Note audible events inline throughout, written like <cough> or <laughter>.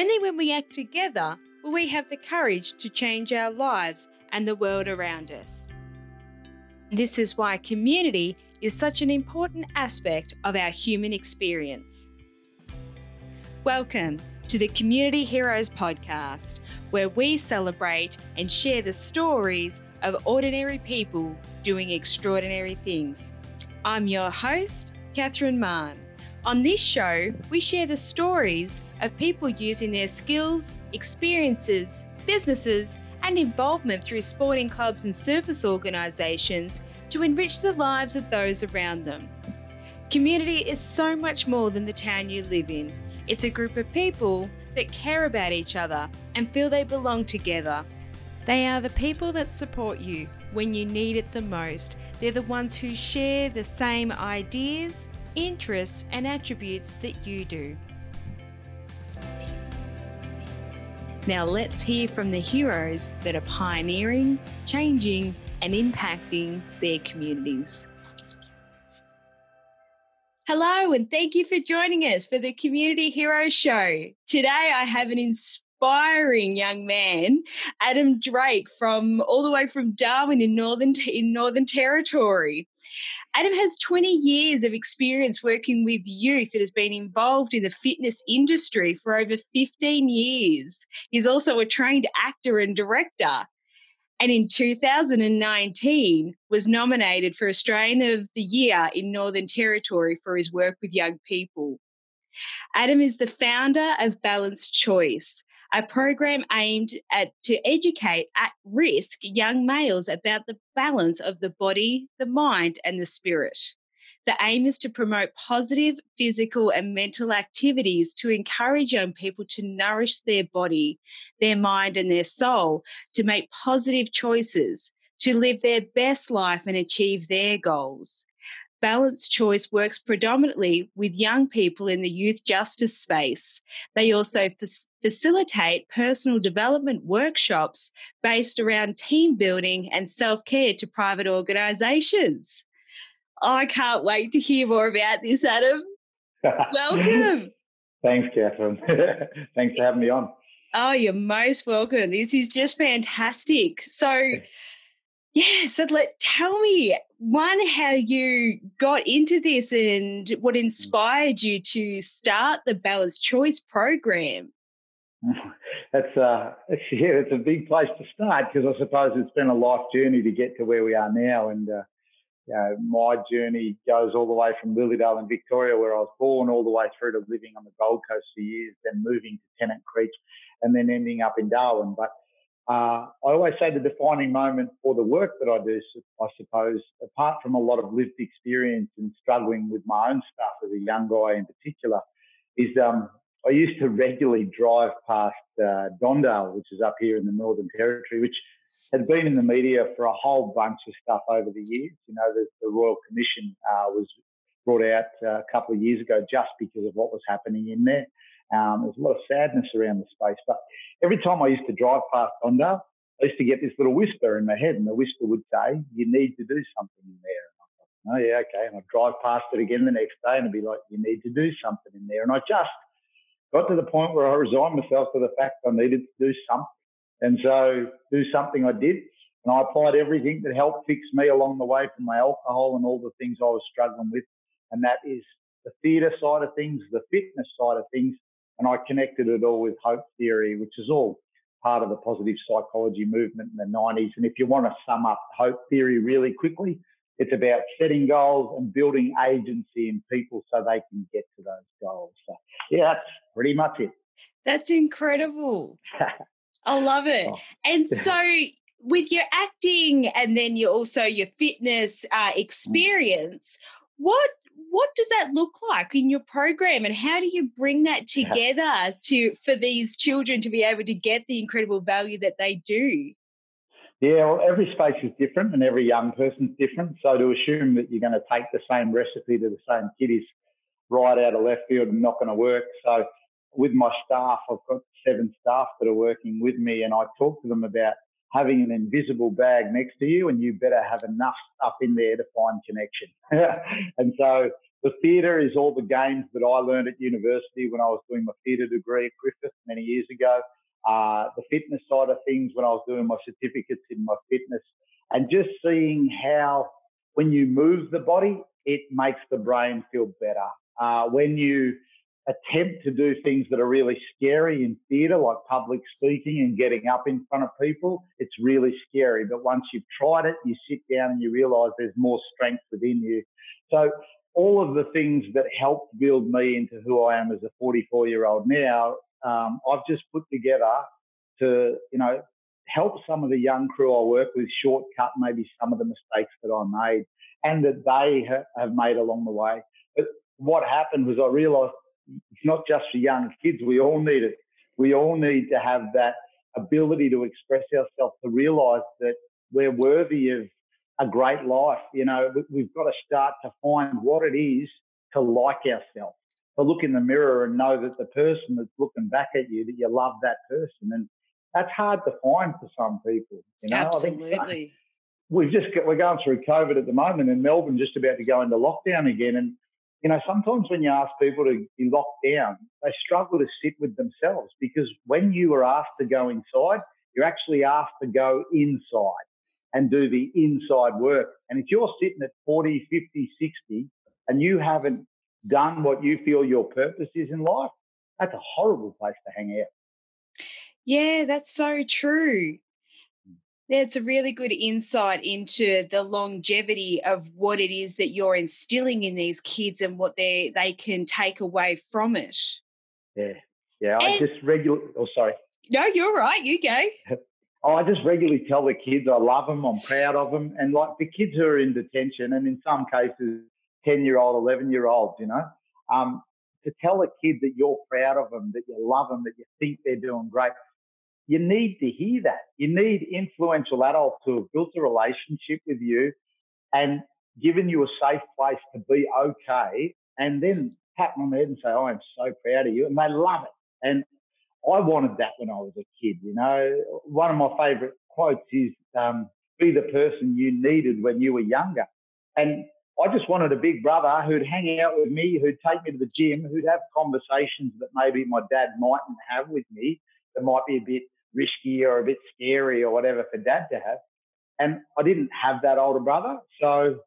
Only when we act together will we have the courage to change our lives and the world around us. This is why community is such an important aspect of our human experience. Welcome to the Community Heroes podcast, where we celebrate and share the stories of ordinary people doing extraordinary things. I'm your host, Catherine Mann. On this show, we share the stories of people using their skills, experiences, businesses, and involvement through sporting clubs and service organisations to enrich the lives of those around them. Community is so much more than the town you live in. It's a group of people that care about each other and feel they belong together. They are the people that support you when you need it the most. They're the ones who share the same ideas, interests, and attributes that you do. Now let's hear from the heroes that are pioneering, changing, and impacting their communities. Hello, and thank you for joining us for the Community Heroes Show. Today, I have an inspiring young man, Adam Drake, from all the way from Darwin in Northern in Northern Territory. Adam has 20 years of experience working with youth that has been involved in the fitness industry for over 15 years. He's also a trained actor and director and in 2019 was nominated for Australian of the Year in Northern Territory for his work with young people. Adam is the founder of Balanced Choice, a program aimed at to educate at risk young males about the balance of the body, the mind, and the spirit. The aim is to promote positive physical and mental activities to encourage young people to nourish their body, their mind, and their soul to make positive choices, to live their best life and achieve their goals. Balanced Choice works predominantly with young people in the youth justice space. They also f- facilitate personal development workshops based around team building and self care to private organisations. I can't wait to hear more about this, Adam. Welcome. <laughs> Thanks, Catherine. <laughs> Thanks for having me on. Oh, you're most welcome. This is just fantastic. So, yeah, so let tell me one how you got into this and what inspired you to start the Balanced Choice program. <laughs> That's uh, <laughs> yeah, it's a big place to start because I suppose it's been a life journey to get to where we are now, and uh, you know, my journey goes all the way from Lilydale in Victoria, where I was born, all the way through to living on the Gold Coast for years, then moving to Tennant Creek, and then ending up in Darwin. But uh, I always say the defining moment for the work that I do, I suppose, apart from a lot of lived experience and struggling with my own stuff as a young guy in particular, is um, I used to regularly drive past uh, Don which is up here in the Northern Territory, which had been in the media for a whole bunch of stuff over the years. You know, the, the Royal Commission uh, was brought out uh, a couple of years ago just because of what was happening in there. Um, there's a lot of sadness around the space. But every time I used to drive past Don Dale, I used to get this little whisper in my head, and the whisper would say, "You need to do something in there." And I thought, "Oh yeah, okay." And I'd drive past it again the next day, and it'd be like, "You need to do something in there." And I just got to the point where I resigned myself to the fact I needed to do something. And so do something I did. And I applied everything that helped fix me along the way from my alcohol and all the things I was struggling with. And that is the theatre side of things, the fitness side of things. And I connected it all with hope theory, which is all part of the positive psychology movement in the 90s. And if you want to sum up hope theory really quickly, it's about setting goals and building agency in people so they can get to those goals. So, yeah, that's pretty much it. That's incredible. <laughs> I love it. Oh. And <laughs> so with your acting and then you also your fitness uh, mm. experience, what what does that look like in your program and how do you bring that <laughs> together to for these children to be able to get the incredible value that they do? Yeah, well, every space is different and every young person's different. So to assume that you're going to take the same recipe to the same kid is right out of left field and not going to work. So with my staff, I've got seven staff that are working with me, and I talk to them about having an invisible bag next to you, and you better have enough stuff in there to find connection. <laughs> and so the theatre is all the games that I learned at university when I was doing my theatre degree at Griffith many years ago. Uh, the fitness side of things when I was doing my certificates in my fitness, and just seeing how when you move the body, it makes the brain feel better. Uh, when you attempt to do things that are really scary in theatre, like public speaking and getting up in front of people, it's really scary. But once you've tried it, you sit down and you realise there's more strength within you. So all of the things that helped build me into who I am as a 44 year old now, um, I've just put together to, you know, help some of the young crew I work with shortcut maybe some of the mistakes that I made and that they ha- have made along the way. But what happened was I realized it's not just for young kids. We all need it. We all need to have that ability to express ourselves, to realize that we're worthy of a great life. You know, we've got to start to find what it is to like ourselves, to look in the mirror and know that the person that's looking back at you, that you love that person. And that's hard to find for some people. You know, absolutely. We've just got, we're going through COVID at the moment, and Melbourne just about to go into lockdown again. And you know, sometimes when you ask people to be locked down, they struggle to sit with themselves because when you are asked to go inside, you're actually asked to go inside and do the inside work. And if you're sitting at 40, 50, 60, and you haven't done what you feel your purpose is in life, that's a horrible place to hang out. Yeah, that's so true. That's a really good insight into the longevity of what it is that you're instilling in these kids and what they they can take away from it. Yeah, yeah. And, I just regular. Oh, sorry. No, you're right. You go. <laughs> oh, I just regularly tell the kids I love them. I'm proud of them, and like the kids who are in detention, and in some cases, ten year old, eleven year olds, you know, um, to tell a kid that you're proud of them, that you love them, that you think they're doing great you need to hear that. You need influential adults who have built a relationship with you and given you a safe place to be okay, and then pat on the head and say, oh, I'm so proud of you. And they love it. And I wanted that when I was a kid. You know, one of my favorite quotes is, um, be the person you needed when you were younger. And I just wanted a big brother who'd hang out with me, who'd take me to the gym, who'd have conversations that maybe my dad mightn't have with me, that might be a bit risky or a bit scary or whatever for dad to have. And I didn't have that older brother. So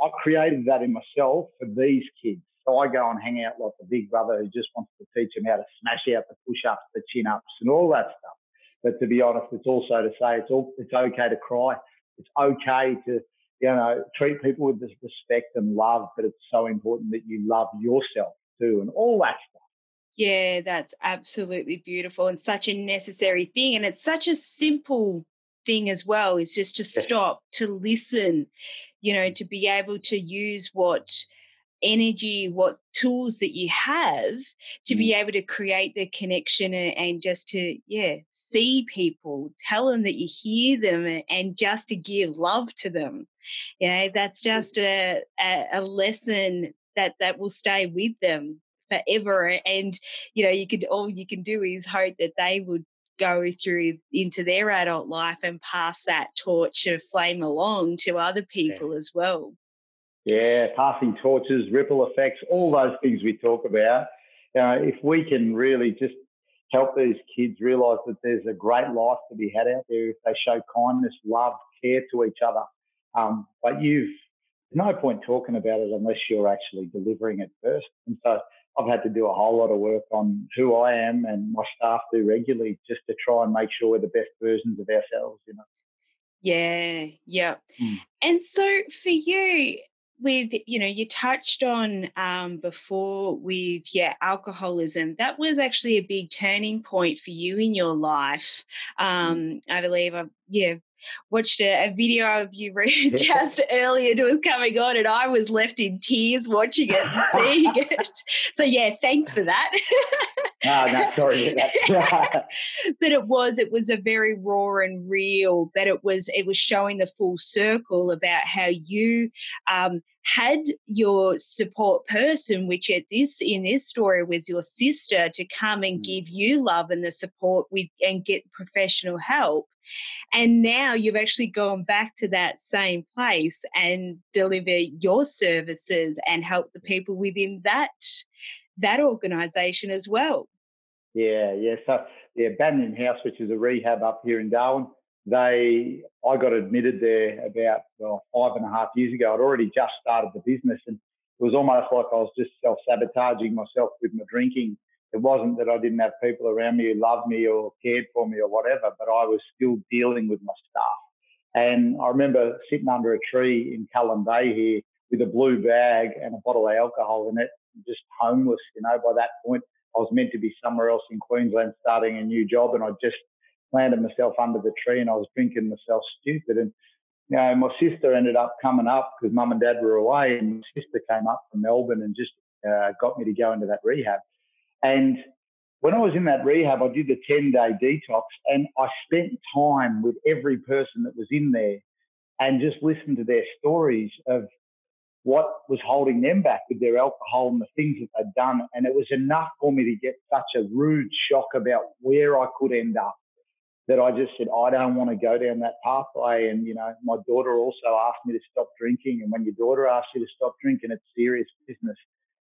I created that in myself for these kids. So I go and hang out like the big brother who just wants to teach them how to smash out the push ups, the chin ups, and all that stuff. But to be honest, it's also to say it's all it's okay to cry. It's okay to you know treat people with respect and love, but it's so important that you love yourself too, and all that stuff. Yeah, that's absolutely beautiful and such a necessary thing. And it's such a simple thing as well, is just to stop, to listen, you know, to be able to use what energy, what tools that you have to be mm. able to create the connection and just to, yeah, see people, tell them that you hear them and just to give love to them. You know, that's just a, a, a lesson that that will stay with them forever. And, you know, you could, all you can do is hope that they would go through into their adult life and pass that torch of flame along to other people yeah. as well. Yeah, passing torches, ripple effects, all those things we talk about. Know, if we can really just help these kids realize that there's a great life to be had out there if they show kindness, love, care to each other. Um, but you've no point talking about it unless you're actually delivering it first. And so I've had to do a whole lot of work on who I am and my staff do regularly just to try and make sure we're the best versions of ourselves, you know. Yeah, yeah. Mm. And so for you, with you know you touched on um, before with yeah alcoholism that was actually a big turning point for you in your life mm. um, mm. i believe i yeah watched a, a video of you <laughs> just earlier it was coming on and I was left in tears watching it and seeing <laughs> it. So yeah, thanks for that. no, no, sorry. <laughs> but it was it was a very raw and real, but it was it was showing the full circle about how you um, had your support person, which at this in this story was your sister, to come and mm. give you love and the support with and get professional help. And now you've actually gone back to that same place and deliver your services and help the people within that that organization as well. Yeah, yeah. So yeah, Banyan House, which is a rehab up here in Darwin, they I got admitted there about well, five and a half years ago. I'd already just started the business and it was almost like I was just self sabotaging myself with my drinking. It wasn't that I didn't have people around me who loved me or cared for me or whatever, but I was still dealing with my stuff. And I remember sitting under a tree in Cullen Bay here with a blue bag and a bottle of alcohol in it, just homeless. You know, by that point, I was meant to be somewhere else in Queensland starting a new job, and I just planted myself under the tree and I was drinking myself stupid. And you know, my sister ended up coming up because mum and dad were away, and my sister came up from Melbourne and just uh, got me to go into that rehab. And when I was in that rehab, I did the 10 day detox and I spent time with every person that was in there and just listened to their stories of what was holding them back with their alcohol and the things that they'd done. And it was enough for me to get such a rude shock about where I could end up that I just said, I don't want to go down that pathway. And, you know, my daughter also asked me to stop drinking. And when your daughter asks you to stop drinking, it's serious business.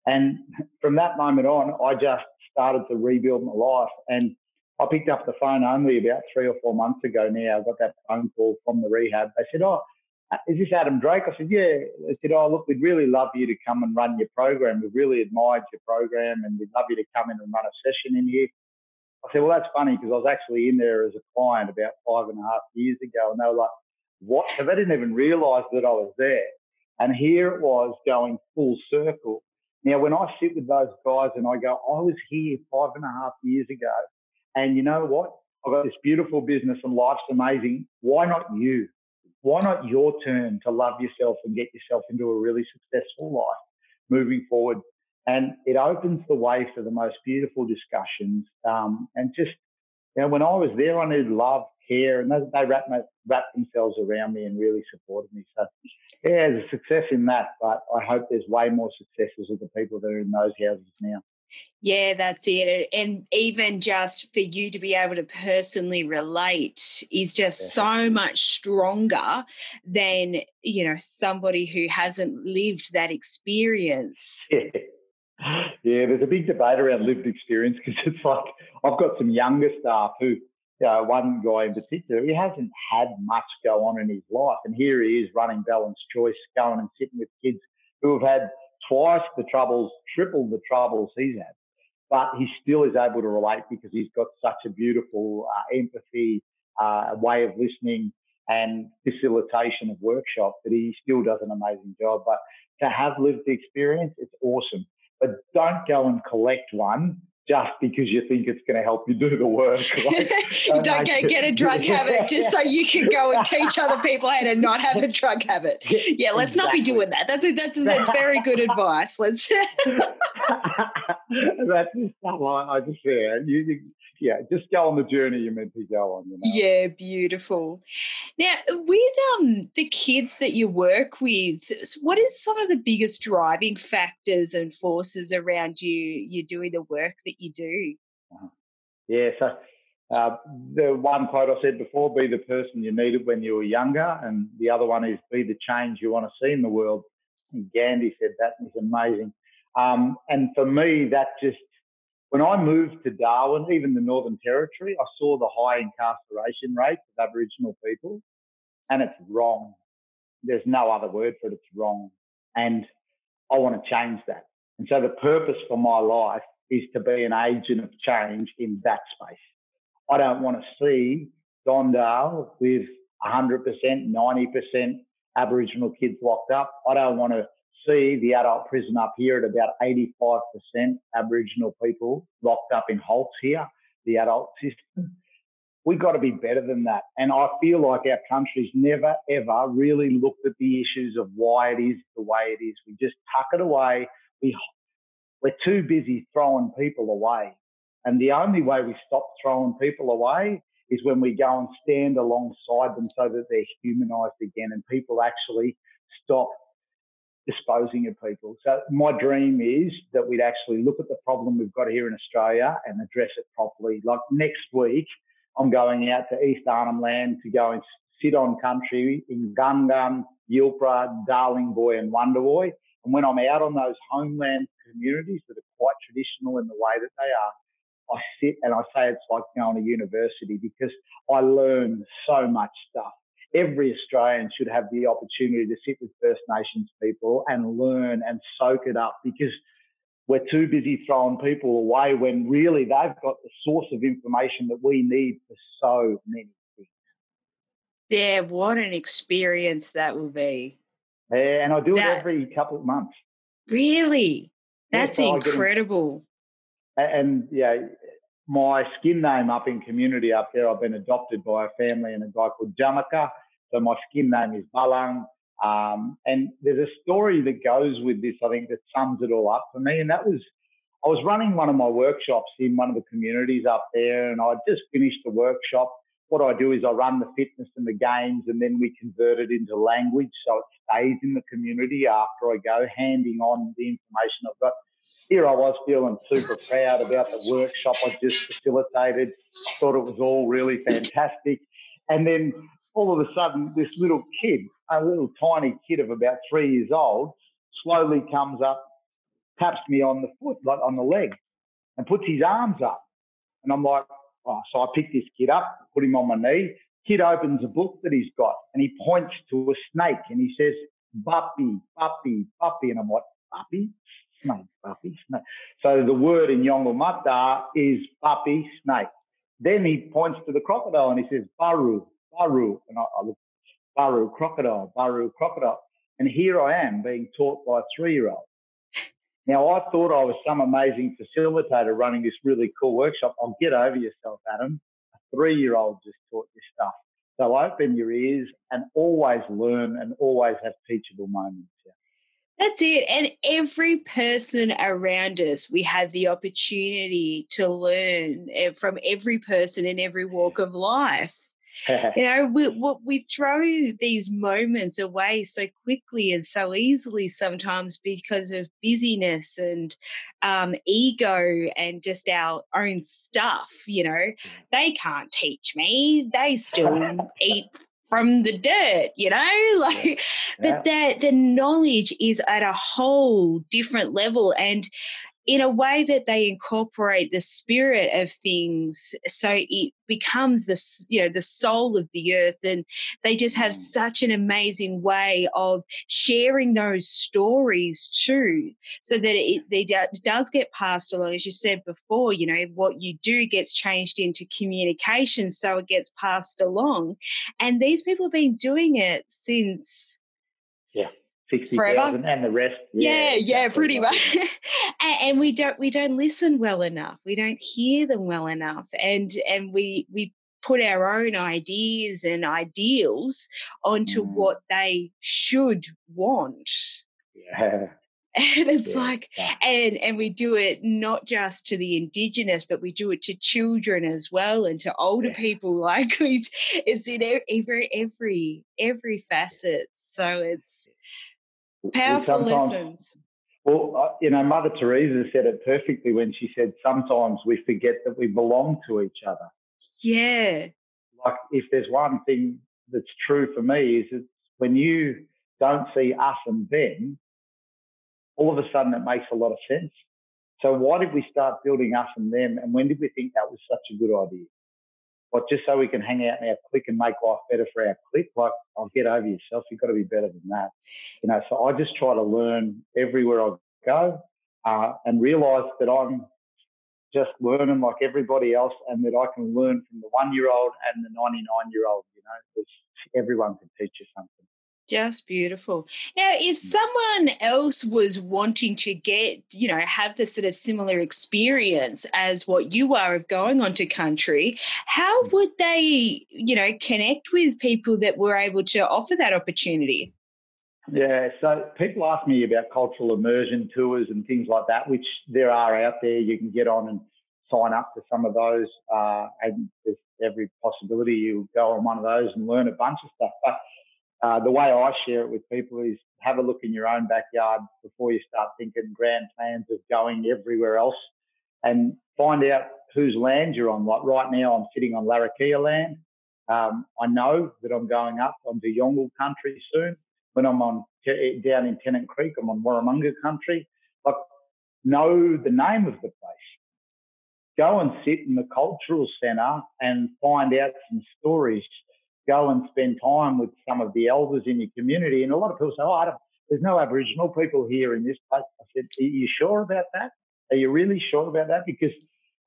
And from that moment on, I just started to rebuild my life. And I picked up the phone only about three or four months ago now. I got that phone call from the rehab. They said, Oh, is this Adam Drake? I said, Yeah. They said, Oh, look, we'd really love you to come and run your program. We've really admired your program and we'd love you to come in and run a session in here. I said, well, that's funny because I was actually in there as a client about five and a half years ago. And they were like, what? So they didn't even realize that I was there. And here it was going full circle. Now, when I sit with those guys and I go, I was here five and a half years ago. And you know what? I've got this beautiful business and life's amazing. Why not you? Why not your turn to love yourself and get yourself into a really successful life moving forward? And it opens the way for the most beautiful discussions. Um, and just, you know, when I was there, I needed love, care, and they, they wrapped, wrapped themselves around me and really supported me. So, yeah, there's a success in that, but I hope there's way more successes of the people that are in those houses now. Yeah, that's it. And even just for you to be able to personally relate is just yeah. so much stronger than, you know, somebody who hasn't lived that experience. Yeah. Yeah, there's a big debate around lived experience because it's like I've got some younger staff who, uh, one guy in particular, he hasn't had much go on in his life. And here he is running Balanced Choice, going and sitting with kids who have had twice the troubles, triple the troubles he's had. But he still is able to relate because he's got such a beautiful uh, empathy, uh, way of listening and facilitation of workshop that he still does an amazing job. But to have lived the experience, it's awesome but don't go and collect one just because you think it's going to help you do the work. <laughs> Like, don't go get a drug habit just so you can go and teach other people how to not have a drug habit. Yeah, let's exactly. not be doing that. That's a, that's a, that's very good advice. Let's. <laughs> that's just stuff I, just yeah. You, yeah, just go on the journey you're meant to go on. You know? Yeah, beautiful. Now, with um the kids that you work with, what is some of the biggest driving factors and forces around you you doing the work that you do? Uh-huh. Yeah, so uh, the one quote I said before: "Be the person you needed when you were younger," and the other one is "Be the change you want to see in the world." And Gandhi said that is amazing. Um, and for me, that just when I moved to Darwin, even the Northern Territory, I saw the high incarceration rates of Aboriginal people, and it's wrong. There's no other word for it. It's wrong. And I want to change that. And so the purpose for my life is to be an agent of change in that space. I don't want to see Don Dale with 100%, 90% Aboriginal kids locked up. I don't want to see the adult prison up here at about 85% Aboriginal people locked up in Holtze here, the adult system. We've got to be better than that. And I feel like our country's never, ever really looked at the issues of why it is the way it is. We just tuck it away. We, we're too busy throwing people away. And the only way we stop throwing people away is when we go and stand alongside them so that they're humanized again and people actually stop disposing of people. So my dream is that we'd actually look at the problem we've got here in Australia and address it properly. Like next week, I'm going out to East Arnhem Land to go and sit on country in Gan Gan, Yilpara, Darling Boy and Wandawuy. And when I'm out on those homeland communities that are quite traditional in the way that they are, I sit and I say it's like going to university because I learn so much stuff. Every Australian should have the opportunity to sit with First Nations people and learn and soak it up because we're too busy throwing people away when really they've got the source of information that we need for so many things. Yeah, what an experience that will be. Yeah, and I do that, it every couple of months. Really? That's yeah, so incredible. And yeah, my skin name up in community up there, I've been adopted by a family and a guy called Jamaka. So my skin name is Balang. Um, and there's a story that goes with this, I think, that sums it all up for me. And that was, I was running one of my workshops in one of the communities up there, and I just finished the workshop. What I do is I run the fitness and the games, and then we convert it into language so it stays in the community after I go, handing on the information I've got. Here I was feeling super proud about the workshop I just facilitated, thought it was all really fantastic. And then all of a sudden, this little kid, a little tiny kid of about three years old, slowly comes up, taps me on the foot, like on the leg, and puts his arms up. And I'm like, oh, so I pick this kid up, put him on my knee. Kid opens a book that he's got and he points to a snake and he says, Buppy, Buppy, Buppy. And I'm like, Buppy? Snake, Buppy, snake. So the word in Yolngu Matha is puppy snake. Then he points to the crocodile and he says, Baru, Baru, and I, I look, Baru crocodile, Baru crocodile. And here I am being taught by a three year old. Now, I thought I was some amazing facilitator running this really cool workshop. I'll get over yourself, Adam. A three year old just taught you stuff. So open your ears and always learn and always have teachable moments. Yeah. That's it. And every person around us, we have the opportunity to learn eh, from every person in every walk of life <laughs> you know, we, we throw these moments away so quickly and so easily sometimes because of busyness and um, ego and just our own stuff. You know, mm. they can't teach me. They still <laughs> eat from the dirt, you know, <laughs> like, yeah. but that the knowledge is at a whole different level. And in a way that they incorporate the spirit of things so it becomes the you know the soul of the earth and they just have mm. such an amazing way of sharing those stories too so that it, it does get passed along as you said before you know what you do gets changed into communication so it gets passed along and these people have been doing it since yeah sixty thousand, and the rest. Yeah, yeah, yeah pretty much. <laughs> and, and we don't we don't listen well enough. We don't hear them well enough, and and we we put our own ideas and ideals onto mm. what they should want. Yeah. <laughs> And it's yeah, like, yeah. and and we do it not just to the indigenous, but we do it to children as well, and to older people. <laughs> Like we, it's in every every every facet. So it's Powerful lessons. Well, you know, Mother Teresa said it perfectly when she said, sometimes we forget that we belong to each other. Yeah. Like, if there's one thing that's true for me, is it's when you don't see us and them, all of a sudden it makes a lot of sense. So, why did we start building us and them? And when did we think that was such a good idea? Like just so we can hang out in our clique and make life better for our clique. Like, I'll get over yourself. You've got to be better than that. You know, so I just try to learn everywhere I go uh, and realize that I'm just learning like everybody else and that I can learn from the one year old and the 99 year old. You know, everyone can teach you something. Just beautiful. Now, if mm. someone else was wanting to get, you know, have the sort of similar experience as what you are of going onto country, how mm. would they, you know, connect with people that were able to offer that opportunity? Yeah, so people ask me about cultural immersion tours and things like that, which there are out there. You can get on and sign up for some of those, uh, and there's every possibility you go on one of those and learn a bunch of stuff. But uh, the way I share it with people is have a look in your own backyard before you start thinking grand plans of going everywhere else and find out whose land you're on. Like right now, I'm sitting on Larrakia land. Um, I know that I'm going up onto Yolngu country soon. When I'm on down in Tennant Creek, I'm on Warramunga country. Like, know the name of the place. Go and sit in the cultural centre and find out some stories. Go and spend time with some of the elders in your community. And a lot of people say, "Oh, there's no Aboriginal people here in this place." I said, "Are you sure about that? Are you really sure about that?" Because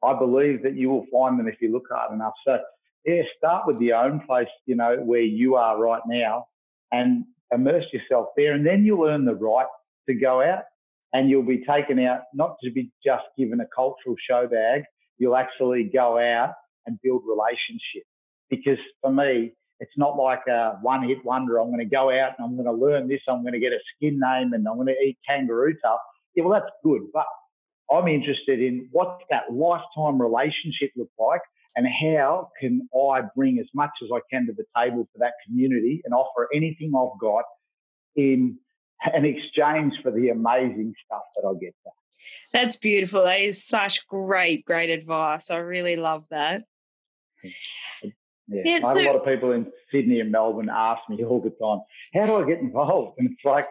I believe that you will find them if you look hard enough. So yeah, start with your own place, you know, where you are right now and immerse yourself there. And then you'll earn the right to go out and you'll be taken out, not to be just given a cultural show bag. You'll actually go out and build relationships. Because for me, it's not like a one hit wonder. I'm going to go out and I'm going to learn this. I'm going to get a skin name and I'm going to eat kangaroo tough. Yeah, well, that's good. But I'm interested in what's that lifetime relationship look like and how can I bring as much as I can to the table for that community and offer anything I've got in an exchange for the amazing stuff that I get back. That's beautiful. That is such great, great advice. I really love that. Yeah, yeah I have so, a lot of people in Sydney and Melbourne ask me all the time, how do I get involved? And it's like,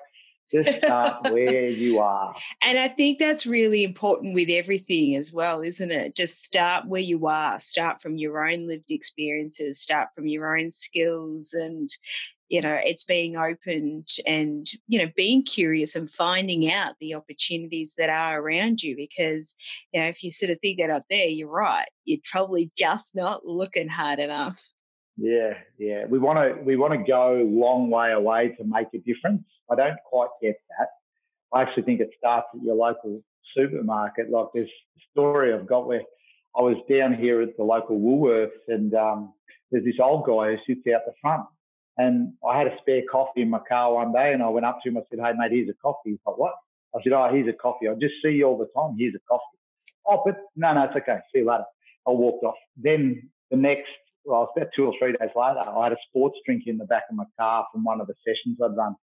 just start <laughs> where you are. And I think that's really important with everything as well, isn't it? Just start where you are, start from your own lived experiences, start from your own skills and you know it's being opened and you know being curious and finding out the opportunities that are around you because you know if you sort of think that up there you're right you're probably just not looking hard enough yeah, yeah. We want to we want to go long way away to make a difference. I don't quite get that. I actually think it starts at your local supermarket. Like this story I've got where I was down here at the local Woolworths and um, there's this old guy who sits out the front. And I had a spare coffee in my car one day and I went up to him. I said, Hey, mate, here's a coffee. He's like, What? I said, Oh, here's a coffee. I just see you all the time. Here's a coffee. Oh, but no, no, it's okay. See you later. I walked off. Then the next well, it was about two or three days later, I had a sports drink in the back of my car from one of the sessions I'd run.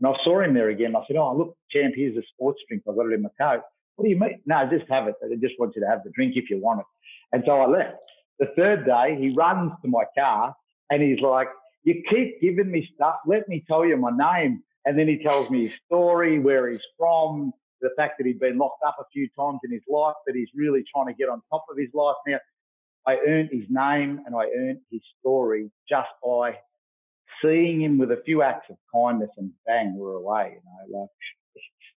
And I saw him there again. I said, Oh, look, champ, here's a sports drink. I've got it in my coat. What do you mean? No, just have it. I just want you to have the drink if you want it. And so I left. The third day, he runs to my car and he's like, You keep giving me stuff. Let me tell you my name. And then he tells me his story, where he's from, the fact that he'd been locked up a few times in his life, but he's really trying to get on top of his life now. I earned his name and I earned his story just by seeing him with a few acts of kindness and bang, we're away. You know, like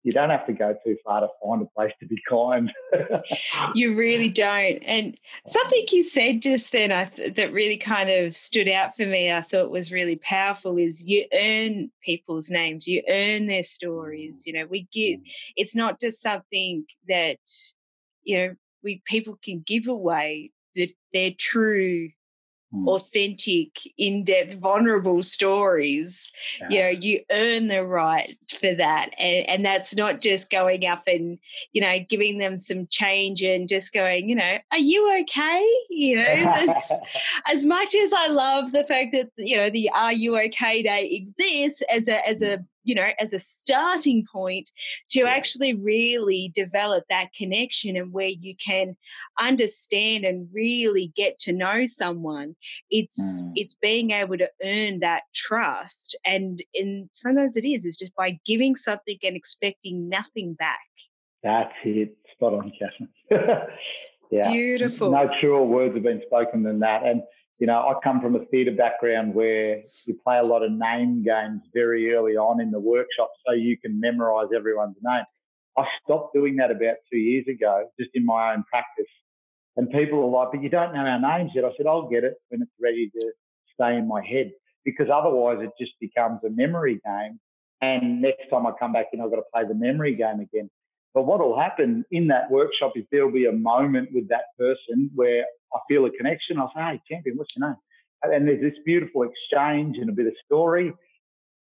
you don't have to go too far to find a place to be kind. <laughs> you really don't. And something you said just then I th- that really kind of stood out for me, I thought was really powerful is you earn people's names, you earn their stories. You know, we give, mm. it's not just something that, you know, we people can give away the, their true mm. authentic in-depth vulnerable stories yeah. you know you earn the right for that and, and that's not just going up and you know giving them some change and just going you know are you okay you know <laughs> as much as i love the fact that you know the are you okay day exists as a as a you know, as a starting point to actually really develop that connection and where you can understand and really get to know someone. It's mm. it's being able to earn that trust. And in sometimes it is, it's just by giving something and expecting nothing back. That's it. Spot on, Catherine. <laughs> yeah. Beautiful. No truer words have been spoken than that. And you know, I come from a theatre background where you play a lot of name games very early on in the workshop so you can memorize everyone's name. I stopped doing that about two years ago, just in my own practice. And people are like, but you don't know our names yet. I said, I'll get it when it's ready to stay in my head because otherwise it just becomes a memory game. And next time I come back in, I've got to play the memory game again. But what will happen in that workshop is there'll be a moment with that person where I feel a connection. I'll say, hey, champion, what's your name? And there's this beautiful exchange and a bit of story,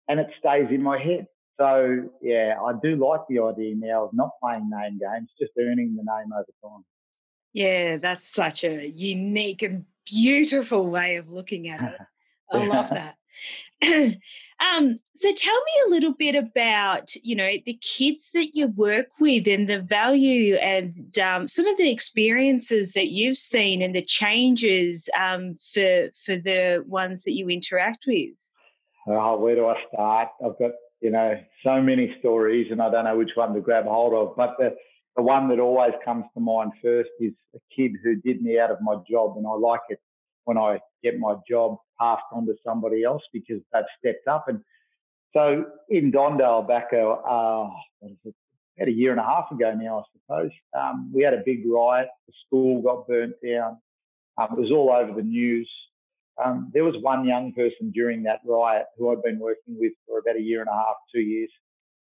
and it stays in my head. So, yeah, I do like the idea now of not playing name games, just earning the name over time. Yeah, that's such a unique and beautiful way of looking at it. I love <laughs> that. <clears throat> um, so tell me a little bit about, you know, the kids that you work with and the value and um, some of the experiences that you've seen and the changes um, for for the ones that you interact with. Oh, where do I start? I've got you know so many stories, and I don't know which one to grab hold of. But the the one that always comes to mind first is a kid who did me out of my job, and I like it when I get my job passed on to somebody else because they've stepped up. And so in Don Dale back uh, uh about a year and a half ago now, I suppose, um, we had a big riot. The school got burnt down. Um, it was all over the news. Um, there was one young person during that riot who I'd been working with for about a year and a half, two years.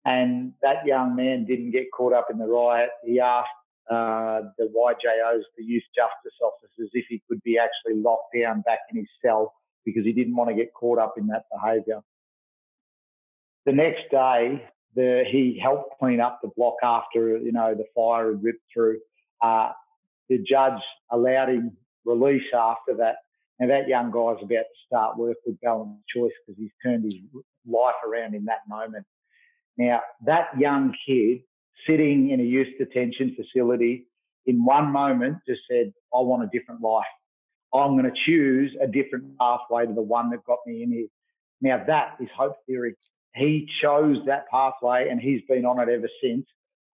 And that young man didn't get caught up in the riot. He asked uh, the YJOs, the youth justice officers, if he could be actually locked down back in his cell because he didn't want to get caught up in that behaviour. The next day, the, he helped clean up the block after you know the fire had ripped through. Uh, the judge allowed him release after that. and that young guy's about to start work with Balanced Choice because he's turned his life around in that moment. Now, that young kid sitting in a youth detention facility in one moment just said, I want a different life. I'm going to choose a different pathway to the one that got me in here. Now that is hope theory. He chose that pathway and he's been on it ever since.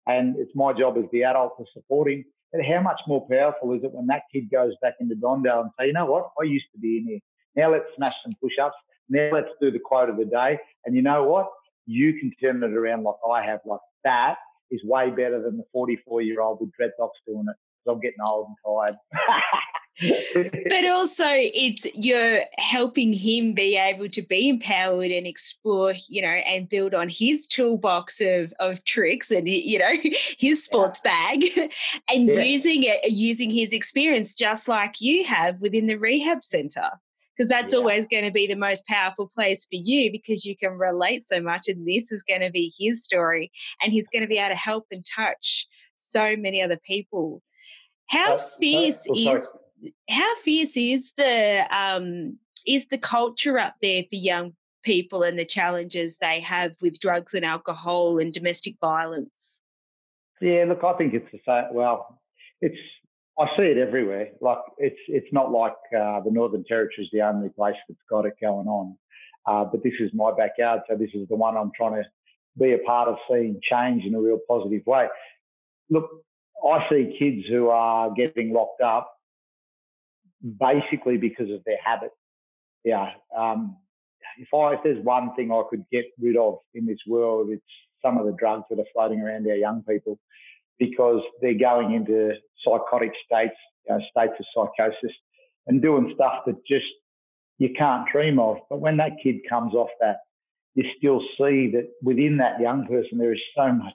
And it's my job as the adult to support him. But how much more powerful is it when that kid goes back into Don Dale and say, you know what? I used to be in here. Now let's smash some push-ups. Now let's do the quote of the day. And you know what? You can turn it around like I have. Like that is way better than the 44 year old with dreadlocks doing it because I'm getting old and tired. <laughs> but also it's you're helping him be able to be empowered and explore you know and build on his toolbox of of tricks and you know <laughs> his sports yeah. bag <laughs> and yeah. using it using his experience just like you have within the rehab center because that's yeah. always going to be the most powerful place for you because you can relate so much and this is going to be his story and he's going to be able to help and touch so many other people how uh, fierce uh, oh, is how fierce is the um, is the culture up there for young people and the challenges they have with drugs and alcohol and domestic violence? Yeah, look, I think it's the same. Well, it's I see it everywhere. Like it's it's not like uh, the Northern Territory is the only place that's got it going on. Uh, but this is my backyard, so this is the one I'm trying to be a part of seeing change in a real positive way. Look, I see kids who are getting locked up basically because of their habit. Yeah. Um, if I if there's one thing I could get rid of in this world, it's some of the drugs that are floating around our young people because they're going into psychotic states, you know, states of psychosis, and doing stuff that just you can't dream of. But when that kid comes off that, you still see that within that young person there is so much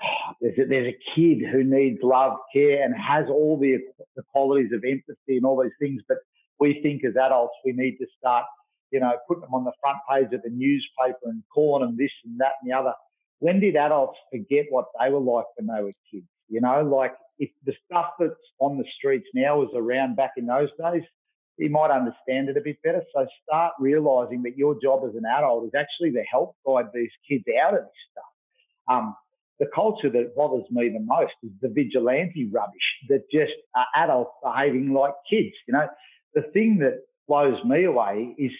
<sighs> there's a, there's a kid who needs love, care, and has all the, the qualities of empathy and all these things. But we think as adults we need to start, you know, putting them on the front page of the newspaper and calling them this and that and the other. When did adults forget what they were like when they were kids? You know, like if the stuff that's on the streets now was around back in those days, you might understand it a bit better. So start realizing that your job as an adult is actually to help guide these kids out of this stuff. Um, the culture that bothers me the most is the vigilante rubbish that just are adults behaving like kids. You know, the thing that blows me away is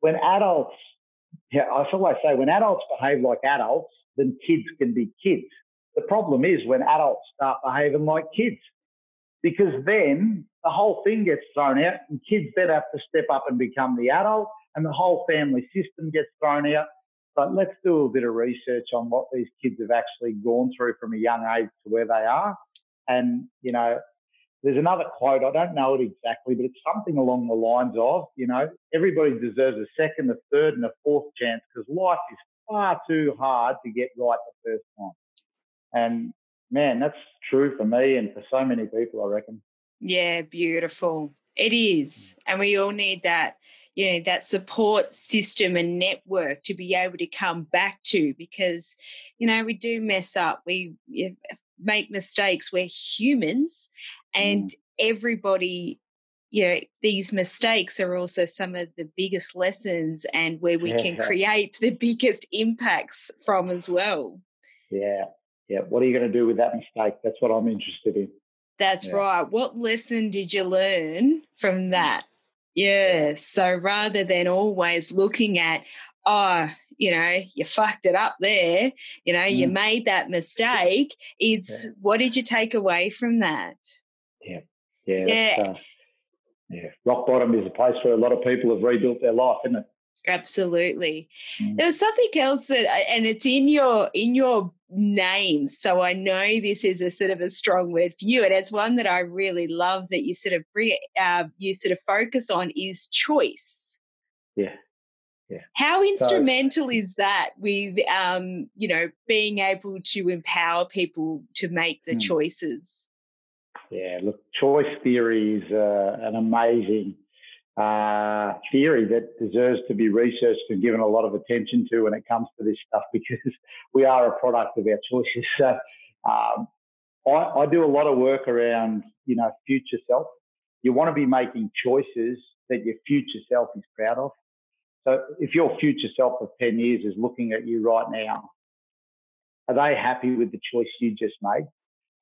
when adults, I always say, when adults behave like adults, then kids can be kids. The problem is when adults start behaving like kids, because then the whole thing gets thrown out and kids then have to step up and become the adult and the whole family system gets thrown out but let's do a bit of research on what these kids have actually gone through from a young age to where they are. And, you know, there's another quote, I don't know it exactly, but it's something along the lines of, you know, everybody deserves a second, a third, and a fourth chance because life is far too hard to get right the first time. And man, that's true for me and for so many people, I reckon. Yeah, beautiful. It is. And we all need that you know that support system and network to be able to come back to because you know we do mess up we make mistakes we're humans and mm. everybody you know these mistakes are also some of the biggest lessons and where we yeah. can create the biggest impacts from as well yeah yeah what are you going to do with that mistake that's what i'm interested in that's yeah. right what lesson did you learn from mm. that yeah so rather than always looking at oh you know you fucked it up there you know mm. you made that mistake it's yeah. what did you take away from that yeah yeah yeah. Uh, rock bottom is a place where a lot of people have rebuilt their life isn't it absolutely mm. there's something else that and it's in your in your name so i know this is a sort of a strong word for you and it's one that i really love that you sort of bring uh, you sort of focus on is choice yeah yeah. How instrumental so, is that with, um, you know, being able to empower people to make the hmm. choices? Yeah, look, choice theory is uh, an amazing uh, theory that deserves to be researched and given a lot of attention to when it comes to this stuff <laughs> because we are a product of our choices. So um, I, I do a lot of work around, you know, future self. You want to be making choices that your future self is proud of. So if your future self of 10 years is looking at you right now, are they happy with the choice you just made?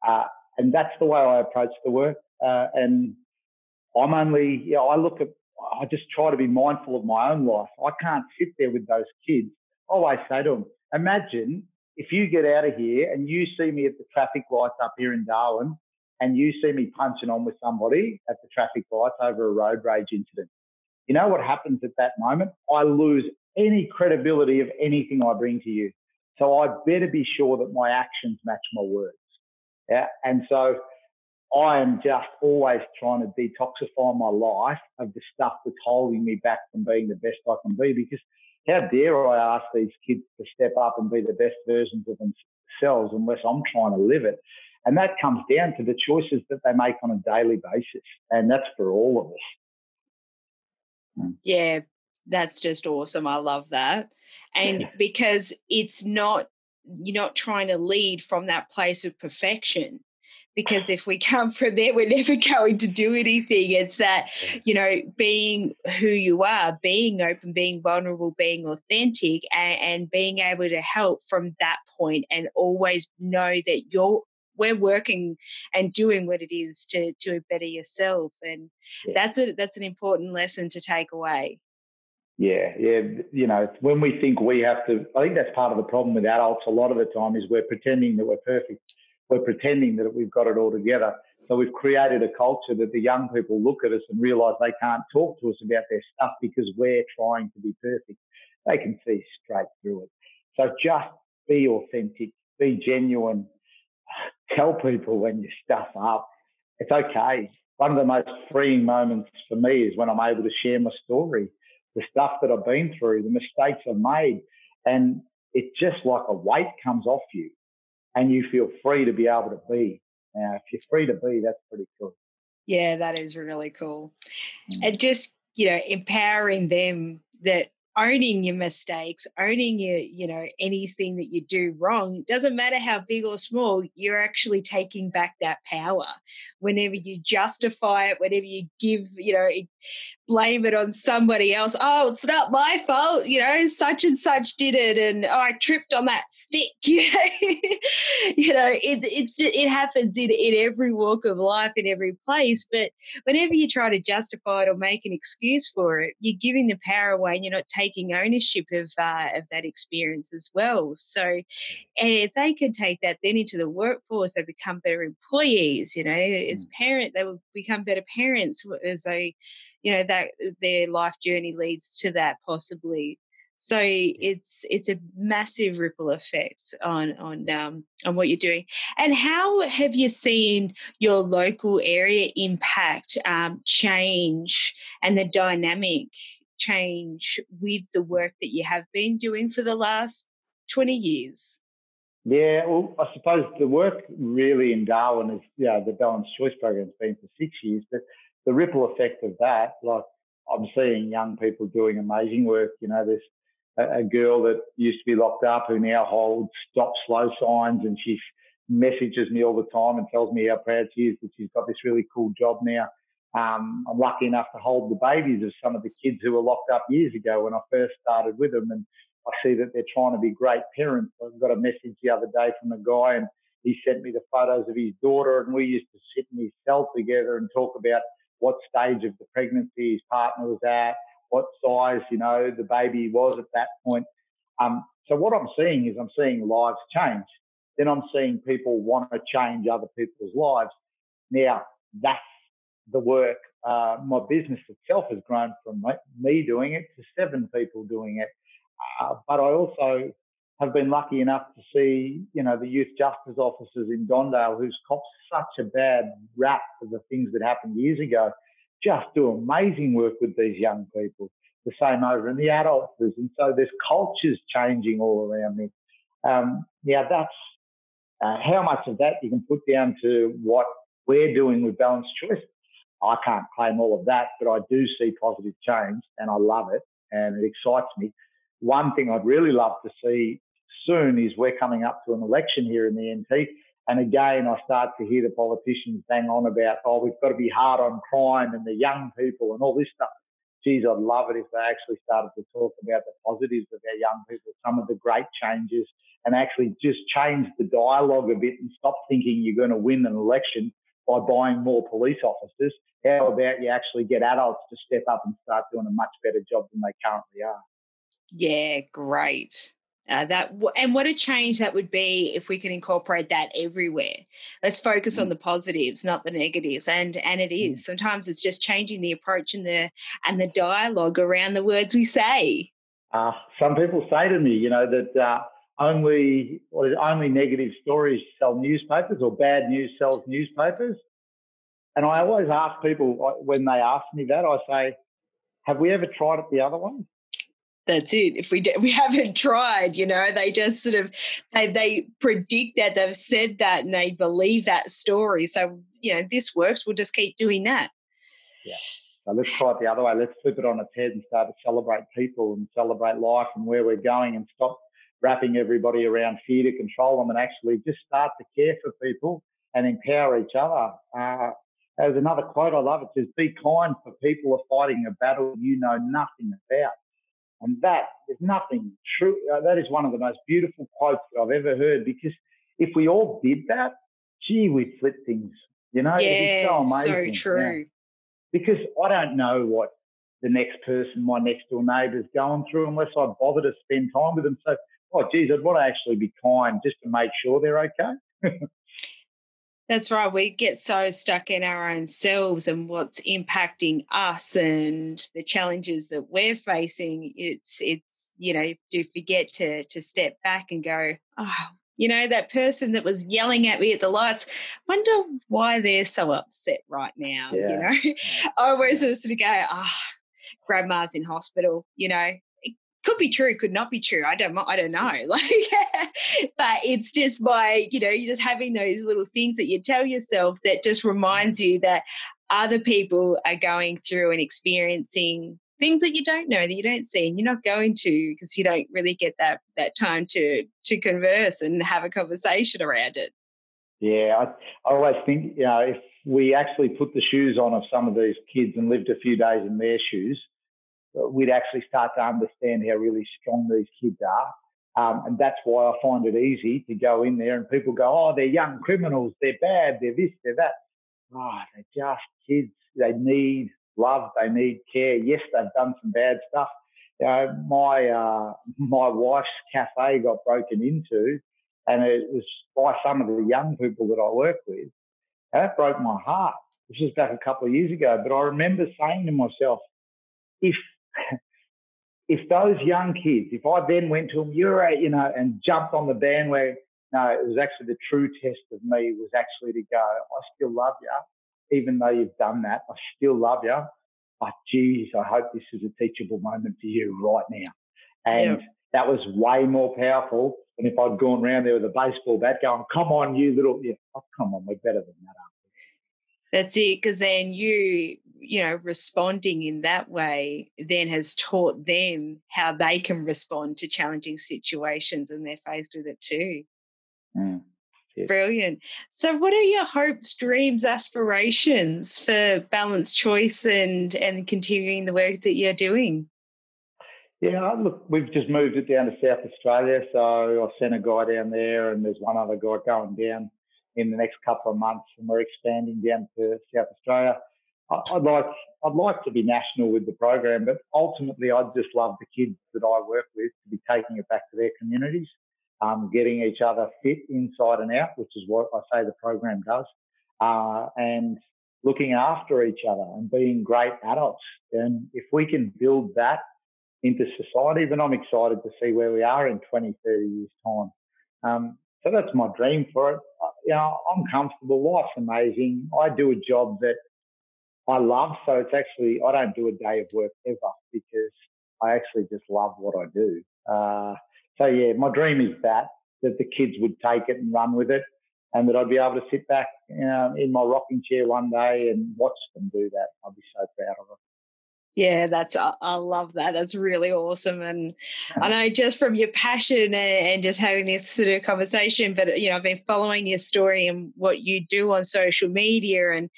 Uh, and that's the way I approach the work. Uh, and I'm only, you know, I look at, I just try to be mindful of my own life. I can't sit there with those kids. I always say to them, imagine if you get out of here and you see me at the traffic lights up here in Darwin and you see me punching on with somebody at the traffic lights over a road rage incident you know what happens at that moment? I lose any credibility of anything I bring to you. So I better be sure that my actions match my words. Yeah. And so I am just always trying to detoxify my life of the stuff that's holding me back from being the best I can be because how dare I ask these kids to step up and be the best versions of themselves unless I'm trying to live it? And that comes down to the choices that they make on a daily basis. And that's for all of us. Mm. Yeah, that's just awesome. I love that. And yeah. because it's not, you're not trying to lead from that place of perfection. Because <sighs> if we come <laughs> from there, we're never going to do anything. It's that, you know, being who you are, being open, being vulnerable, being authentic, and, and being able to help from that point and always know that you're we're working and doing what it is to to better yourself and yeah. that's a that's an important lesson to take away yeah yeah you know when we think we have to i think that's part of the problem with adults a lot of the time is we're pretending that we're perfect. We're pretending that we've got it all together. So we've created a culture that the young people look at us and realize they can't talk to us about their stuff because we're trying to be perfect. They can see straight through it. So just be authentic be genuine. <sighs> Tell people when you stuff up. It's okay. One of the most freeing moments for me is when I'm able to share my story, the stuff that I've been through, the mistakes I've made. And it's just like a weight comes off you and you feel free to be able to be. Now, if you're free to be, that's pretty cool. Yeah, that is really cool. Mm. And just, you know, empowering them that owning your mistakes, owning your, you know, anything that you do wrong, doesn't matter how big or small, you're actually taking back that power. Whenever you justify it, whenever you give, you know, blame it on somebody else. Oh, it's not my fault, you know, such and such did it, and oh, I tripped on that stick. <laughs> You know, you know, it it's it happens in in every walk of life, in every place. But whenever you try to justify it or make an excuse for it, you're giving the power away, and you're not taking ownership of uh, of that experience as well. So, if they can take that then into the workforce, they become better employees. You know, as mm. parent, they will become better parents as they you know that their life journey leads to that possibly so it's it's a massive ripple effect on on um, on what you're doing. And how have you seen your local area impact um, change and the dynamic change with the work that you have been doing for the last 20 years? Yeah, well, I suppose the work really in Darwin is, yeah, the Balanced Choice program has been for six years, but the ripple effect of that, like I'm seeing young people doing amazing work. You know, there's a, a girl that used to be locked up who now holds stop slow signs and she messages me all the time and tells me how proud she is that she's got this really cool job now. Um, I'm lucky enough to hold the babies of some of the kids who were locked up years ago when I first started with them. And I see that they're trying to be great parents. I got a message the other day from a guy and he sent me the photos of his daughter and we used to sit in his cell together and talk about what stage of the pregnancy his partner was at, what size, you know, the baby was at that point. Um, so what I'm seeing is I'm seeing lives change. Then I'm seeing people want to change other people's lives. Now that's the work. Uh, my business itself has grown from me doing it to seven people doing it. Uh, but I also have been lucky enough to see, you know, the youth justice officers in Don Dale who's copped such a bad rap for the things that happened years ago, just do amazing work with these young people. The same over in the adults. And so there's cultures changing all around me. Um, yeah, that's uh, how much of that you can put down to what we're doing with balanced choice. I can't claim all of that, but I do see positive change and I love it and it excites me. One thing I'd really love to see soon is we're coming up to an election here in the NT. And again, I start to hear the politicians bang on about, oh, we've got to be hard on crime and the young people and all this stuff. Geez, I'd love it if they actually started to talk about the positives of our young people, some of the great changes, and actually just change the dialogue a bit and stop thinking you're going to win an election by buying more police officers. How about you actually get adults to step up and start doing a much better job than they currently are? Yeah, great. Uh, that and what a change that would be if we could incorporate that everywhere. Let's focus mm. on the positives, not the negatives. And and it is mm. sometimes it's just changing the approach and the and the dialogue around the words we say. Uh, some people say to me, you know, that uh, only only negative stories sell newspapers or bad news sells newspapers. And I always ask people when they ask me that, I say, "Have we ever tried it the other way?" that's it. If we we <laughs> haven't tried, you know, they just sort of they they predict that they've said that and they believe that story. So you know, this works. We'll just keep doing that. Yeah. So let's try it the other way. Let's flip it on its head and start to celebrate people and celebrate life and where we're going and stop wrapping everybody around fear to control them and actually just start to care for people and empower each other. Uh, there's another quote I love. It says, "Be kind, for people are fighting a battle you know nothing about." And that is nothing true. Uh, that is one of the most beautiful quotes that I've ever heard because if we all did that, gee, we'd flip things. You know, yeah, so amazing. So true. Yeah. Because I don't know what the next person, my next door neighbour, is going through unless I bother to spend time with them. So, oh, geez, I'd want to actually be kind just to make sure they're okay. <laughs> That's right. We get so stuck in our own selves and what's impacting us and the challenges that we're facing. It's it's you know do forget to to step back and go. Oh, you know that person that was yelling at me at the lights. Wonder why they're so upset right now. Yeah. You know, I always sort of go, ah, oh, grandma's in hospital. You know, could be true, could not be true. I don't, I don't know. <laughs> Like, but it's just by you know, you're just having those little things that you tell yourself that just reminds you that other people are going through and experiencing things that you don't know that you don't see and you're not going to because you don't really get that that time to to converse and have a conversation around it yeah I, I always think you know if we actually put the shoes on of some of these kids and lived a few days in their shoes we'd actually start to understand how really strong these kids are. Um, and that's why I find it easy to go in there and people go, oh, they're young criminals, they're bad, they're this, they're that. Oh, they're just kids. They need love, they need care. Yes, they've done some bad stuff. You know, my uh, <laughs> my wife's cafe got broken into, and it was by some of the young people that I work with. And that broke my heart. This was back a couple of years ago, but I remember saying to myself, if <laughs> if those young kids, if I then went to them, you're a, you know, and jumped on the bandwagon, no, it was actually the true test of me was actually to go, I still love you, even though you've done that, I still love you. But geez, I hope this is a teachable moment for you right now. And yeah. that was way more powerful than if I'd gone around there with a baseball bat going, come on, you little, yeah, oh, come on, we're better than that, that's it, because then you, you know, responding in that way then has taught them how they can respond to challenging situations and they're faced with it too. Mm. Brilliant. So, what are your hopes, dreams, aspirations for balanced choice and and continuing the work that you're doing? Yeah, look, we've just moved it down to South Australia, so I sent a guy down there, and there's one other guy going down in the next couple of months, and we're expanding down to South Australia. I'd like I'd like to be national with the program, but ultimately, I'd just love the kids that I work with to be taking it back to their communities, um, getting each other fit inside and out, which is what I say the program does, uh, and looking after each other and being great adults. And if we can build that into society, then I'm excited to see where we are in 20, 30 years' time. Um, so that's my dream for it. You know, I'm comfortable. Life's amazing. I do a job that I love. So it's actually, I don't do a day of work ever because I actually just love what I do. Uh, so yeah, my dream is that, that the kids would take it and run with it and that I'd be able to sit back you know, in my rocking chair one day and watch them do that. I'd be so proud of it. Yeah, that's I love that. That's really awesome, and I <laughs> know just from your passion and just having this sort of conversation. But you know, I've been following your story and what you do on social media, and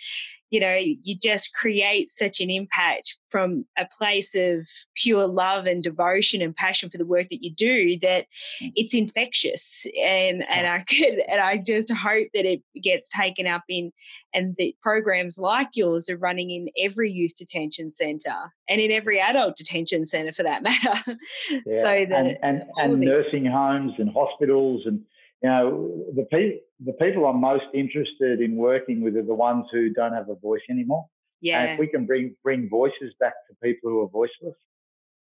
you know, you just create such an impact from a place of pure love and devotion and passion for the work that you do that mm. it's infectious. And and I <laughs> could and I just hope that it gets taken up in and that programs like yours are running in every youth detention centre and in every adult detention centre for that <laughs> matter. Yeah. so that and, and, and nursing homes and hospitals and you know, the, pe- the people I'm most interested in working with are the ones who don't have a voice anymore. Yeah. And if we can bring bring voices back to people who are voiceless,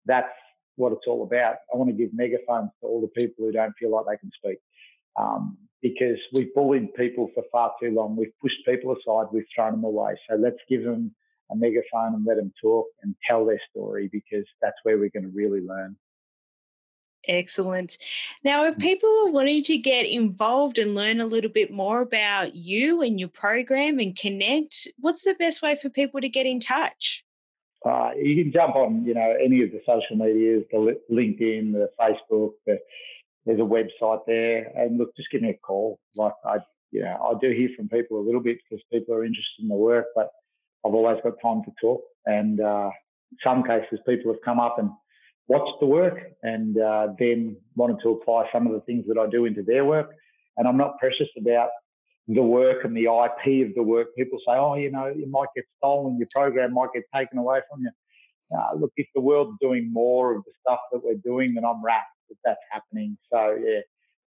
that's what it's all about. I want to give megaphones to all the people who don't feel like they can speak. Um, because we've bullied people for far too long. We've pushed people aside. We've thrown them away. So let's give them a megaphone and let them talk and tell their story because that's where we're going to really learn. Excellent. Now, if people are wanting to get involved and learn a little bit more about you and your program and connect, what's the best way for people to get in touch? Uh, you can jump on, you know, any of the social medias, the LinkedIn, the Facebook. The, there's a website there, and look, just give me a call. Like I, you know, I do hear from people a little bit because people are interested in the work, but I've always got time to talk. And uh, some cases, people have come up and watched the work and uh, then wanted to apply some of the things that I do into their work. And I'm not precious about the work and the IP of the work. People say, oh, you know, you might get stolen, your program might get taken away from you. Uh, look, if the world's doing more of the stuff that we're doing, then I'm wrapped that that's happening. So, yeah,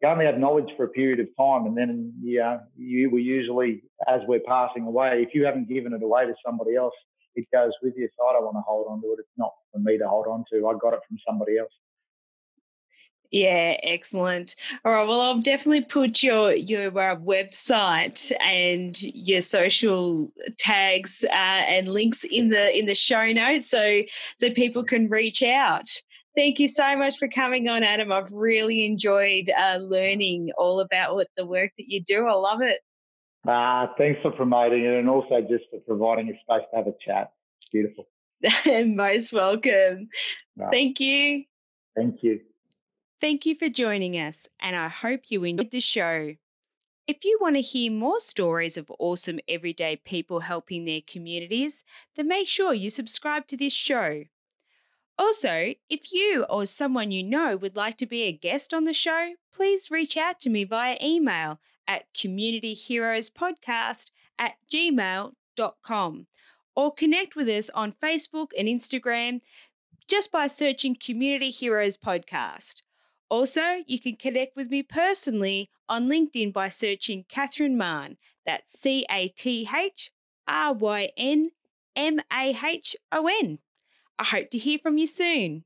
you only have knowledge for a period of time. And then, yeah, you were usually, as we're passing away, if you haven't given it away to somebody else, it goes with you. So I don't want to hold on to it. It's not for me to hold on to. I got it from somebody else. Yeah, excellent. All right. Well, I'll definitely put your your uh, website and your social tags uh, and links in the in the show notes, so so people can reach out. Thank you so much for coming on, Adam. I've really enjoyed uh, learning all about what the work that you do. I love it. Uh, thanks for promoting it and also just for providing a space to have a chat. Beautiful. <laughs> Most welcome. Right. Thank you. Thank you. Thank you for joining us, and I hope you enjoyed the show. If you want to hear more stories of awesome everyday people helping their communities, then make sure you subscribe to this show. Also, if you or someone you know would like to be a guest on the show, please reach out to me via email at communityheroespodcast at gmail.com or connect with us on Facebook and Instagram just by searching Community Heroes Podcast. Also, you can connect with me personally on LinkedIn by searching Cathryn Mahon. That's C A T H R Y N M A H O N. I hope to hear from you soon.